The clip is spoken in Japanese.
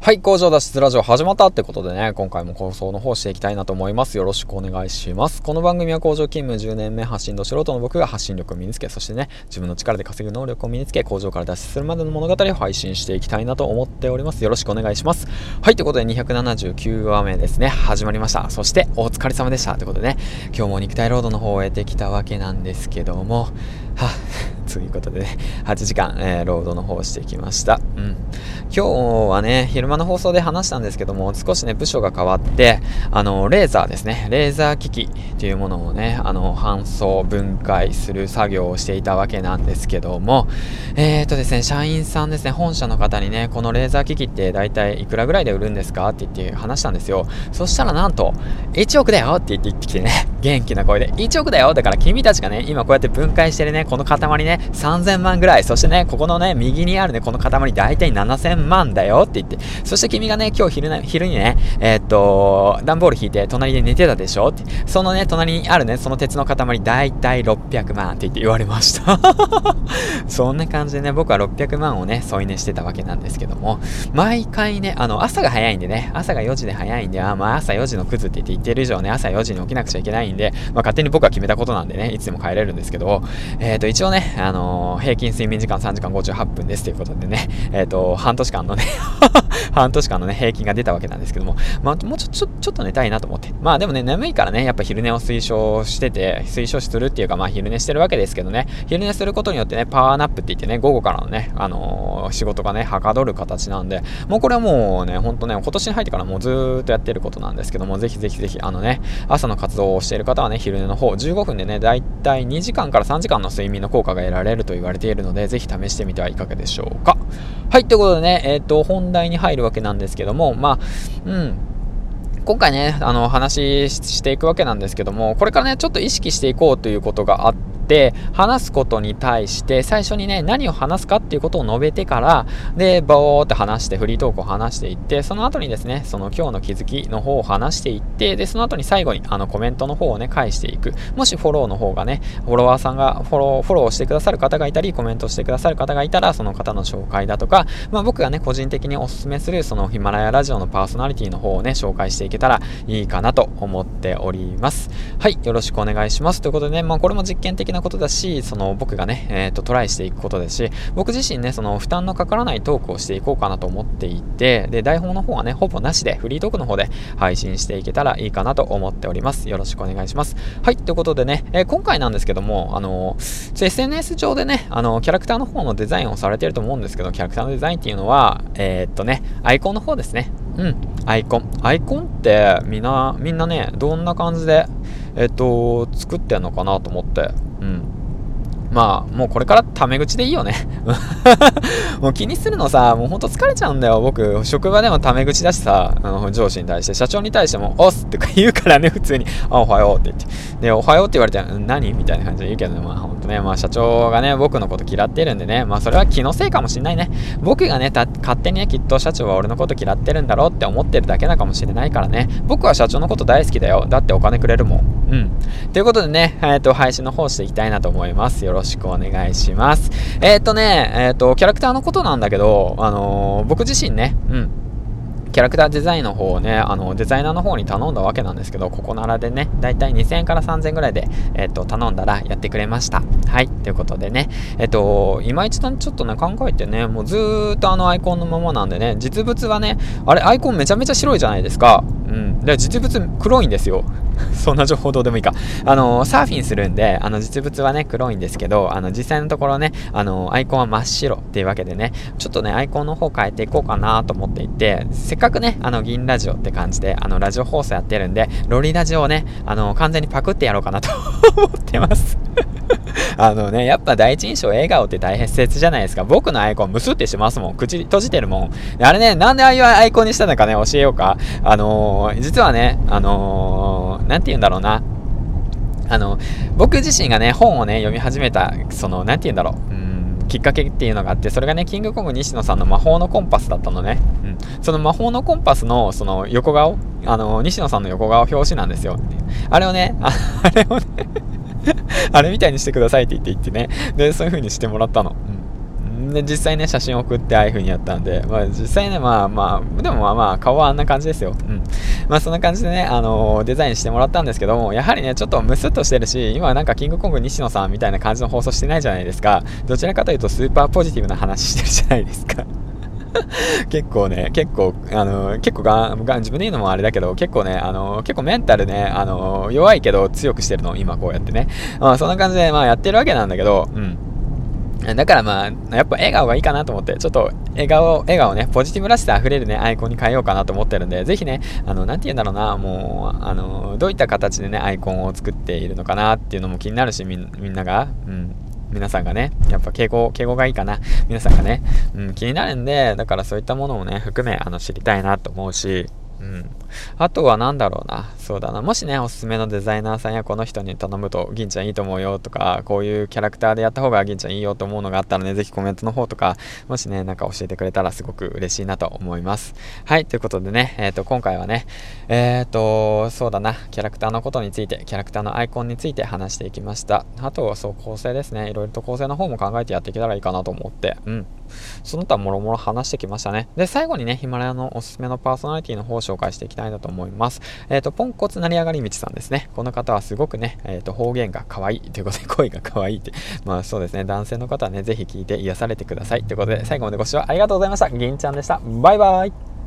はい、工場脱出ラジオ始まったってことでね、今回も放送の方していきたいなと思います。よろしくお願いします。この番組は工場勤務10年目発信と素人の僕が発信力を身につけ、そしてね、自分の力で稼ぐ能力を身につけ、工場から脱出するまでの物語を配信していきたいなと思っております。よろしくお願いします。はい、ということで279話目ですね、始まりました。そして、お疲れ様でした。ということでね、今日も肉体労働の方を終えてきたわけなんですけども、はということでね、8時間、えー、ロードの方してきました。うん。今日はね、昼間の放送で話したんですけども、少しね、部署が変わって、あの、レーザーですね、レーザー機器っていうものをね、あの、搬送、分解する作業をしていたわけなんですけども、えーとですね、社員さんですね、本社の方にね、このレーザー機器って大体いくらぐらいで売るんですかって言って話したんですよ。そしたらなんと、1億だよって言って言ってきてね、元気な声で、1億だよだから君たちがね、今こうやって分解してるね、この塊ね、3000万ぐらい、そしてね、ここのね、右にあるね、この塊大体7000万だよって言って、そして君がね、今日昼ね、昼にね、えー、っと、段ボール引いて隣で寝てたでしょって、そのね、隣にあるね、その鉄の塊大体600万って言って言われました。そんな感じでね、僕は600万をね、添い寝してたわけなんですけども、毎回ね、あの、朝が早いんでね、朝が4時で早いんで、あ、まあ朝4時のクズって言って言ってる以上ね、朝4時に起きなくちゃいけないんで、まあ勝手に僕は決めたことなんでね、いつでも帰れるんですけど、えっ、と、一応ね、あのー、平均睡眠時間3時間58分ですということでね、えっ、ー、と、半年間のね 半年間のね、平均が出たわけなんですけども、まあ、もうちょ、ちょ、ちょっと寝たいなと思って。まあでもね、眠いからね、やっぱ昼寝を推奨してて、推奨するっていうか、まあ昼寝してるわけですけどね、昼寝することによってね、パワーナップって言ってね、午後からのね、あのー、仕事がね、はかどる形なんで、もうこれはもうね、ほんとね、今年に入ってからもうずーっとやってることなんですけども、ぜひぜひぜひ、あのね、朝の活動をしている方はね、昼寝の方、15分でね、だいたい2時間から3時間の睡眠の効果が得られると言われているので、ぜひ試してみてはいかがでしょうか。はい、ということでね、えっ、ー、と、本題に入入るわけなんですけども、まあ、うん、今回ね、あの、話していくわけなんですけども、これからね、ちょっと意識していこうということがあって、って話すことに対して最初にね何を話すかっていうことを述べてからでボーって話してフリートークを話していってその後にですねその今日の気づきの方を話していってでその後に最後にあのコメントの方をね返していく。もしフォローの方がねフォロワーさんがフォローフォローしてくださる方がいたりコメントしてくださる方がいたらその方の紹介だとか、まあ、僕がね個人的におすすめするそのヒマラヤラジオのパーソナリティの方をね紹介していけたらいいかなと思っております。はいよろしくお願いします。ということでね、まあ、これも実験的なことだし、その僕がね、えっ、ー、と、トライしていくことですし、僕自身ね、その負担のかからないトークをしていこうかなと思っていて、で、台本の方はね、ほぼなしで、フリートークの方で配信していけたらいいかなと思っております。よろしくお願いします。はい、ということでね、えー、今回なんですけども、あの、SNS 上でね、あの、キャラクターの方のデザインをされてると思うんですけど、キャラクターのデザインっていうのは、えー、っとね、アイコンの方ですね。うん、アイコン。アイコンってみんな、みんなね、どんな感じで、えっと、作ってんのかなと思って。まあ、もうこれからタメ口でいいよね。もう気にするのさ、もうほんと疲れちゃうんだよ。僕、職場でもタメ口だしさ、あの上司に対して、社長に対しても、おっすって言うからね、普通に、あ、おはようって言って。で、おはようって言われて、何みたいな感じで言うけどね、まあほんとね、まあ社長がね、僕のこと嫌ってるんでね、まあそれは気のせいかもしんないね。僕がね、勝手にね、きっと社長は俺のこと嫌ってるんだろうって思ってるだけなかもしれないからね。僕は社長のこと大好きだよ。だってお金くれるもん。うん。ということでね、えっ、ー、と、配信の方していきたいなと思います。よろろしくお願いします。えっ、とね、えっ、と、キャラクターのことなんだけど、あの僕自身ね、うん。キャラクターデザインの方をね、あの、デザイナーの方に頼んだわけなんですけど、ここならでね、だいたい2000円から3000円ぐらいで、えっ、と、頼んだらやってくれました。はい、ということでね、えっ、と、今一度ちょっとね、考えてね、もうずーっとあのアイコンのままなんでね、実物はね、あれ、アイコンめちゃめちゃ白いじゃないですか。うん。で、実物黒いんですよ。そんな情報どうでもいいか。あの、サーフィンするんで、あの、実物はね、黒いんですけど、あの、実際のところね、あの、アイコンは真っ白っていうわけでね、ちょっとね、アイコンの方変えていこうかなと思っていて、せっかくね、あの、銀ラジオって感じで、あの、ラジオ放送やってるんで、ロリラジオをね、あの、完全にパクってやろうかなと 思ってます あのね、やっぱ第一印象笑顔って大切じゃないですか。僕のアイコンムスってしますもん。口閉じてるもん。あれね、なんでああいうアイコンにしたのかね、教えようか。あのー、実はね、あのー、なんて言うんだろうな。あの、僕自身がね、本をね、読み始めた、その、なんて言うんだろう。うんきっかけっていうのがあって、それがね、キングコング西野さんの魔法のコンパスだったのね。うん。その魔法のコンパスの、その横顔、あの、西野さんの横顔表紙なんですよ。あれをね、あれをね あれみたいにしてくださいって言って言ってね。で、そういう風にしてもらったの。うんで、実際ね、写真送ってああいう風にやったんで、まあ、実際ね、まあまあ、でもまあまあ、顔はあんな感じですよ。うん。まあ、そんな感じでね、あのー、デザインしてもらったんですけども、やはりね、ちょっとムスッとしてるし、今なんかキングコング西野さんみたいな感じの放送してないじゃないですか。どちらかというと、スーパーポジティブな話してるじゃないですか。結構ね、結構、あの、結構がが自分で言うのもあれだけど、結構ね、あの、結構メンタルね、あの、弱いけど強くしてるの、今こうやってね。まあ、そんな感じで、まあ、やってるわけなんだけど、うん。だからまあ、やっぱ笑顔がいいかなと思って、ちょっと笑顔、笑顔ね、ポジティブらしさ溢れるね、アイコンに変えようかなと思ってるんで、ぜひね、あの、なんて言うんだろうな、もう、あの、どういった形でね、アイコンを作っているのかなっていうのも気になるし、みんなが、うん。皆さんがね、やっぱ敬語、敬語がいいかな。皆さんがね、うん、気になるんで、だからそういったものをね、含め、あの、知りたいなと思うし、うん。あとは何だろうな。そうだな。もしね、おすすめのデザイナーさんやこの人に頼むと、銀ちゃんいいと思うよとか、こういうキャラクターでやった方が銀ちゃんいいよと思うのがあったらね、ぜひコメントの方とか、もしね、なんか教えてくれたらすごく嬉しいなと思います。はい、ということでね、えっ、ー、と、今回はね、えっ、ー、と、そうだな、キャラクターのことについて、キャラクターのアイコンについて話していきました。あとはそう、構成ですね。いろいろと構成の方も考えてやっていけたらいいかなと思って、うん。その他もろもろ話してきましたね。で、最後にね、ヒマラヤのおすすめのパーソナリティの方を紹介していきたいなと思います。えっ、ー、と、ポンコツ成り上がり道さんですね。この方はすごくね、えっ、ー、と、方言が可愛いということで、声が可愛いって。まあそうですね、男性の方はね、ぜひ聞いて癒されてください。ということで、最後までご視聴ありがとうございました。銀ちゃんでした。バイバイ。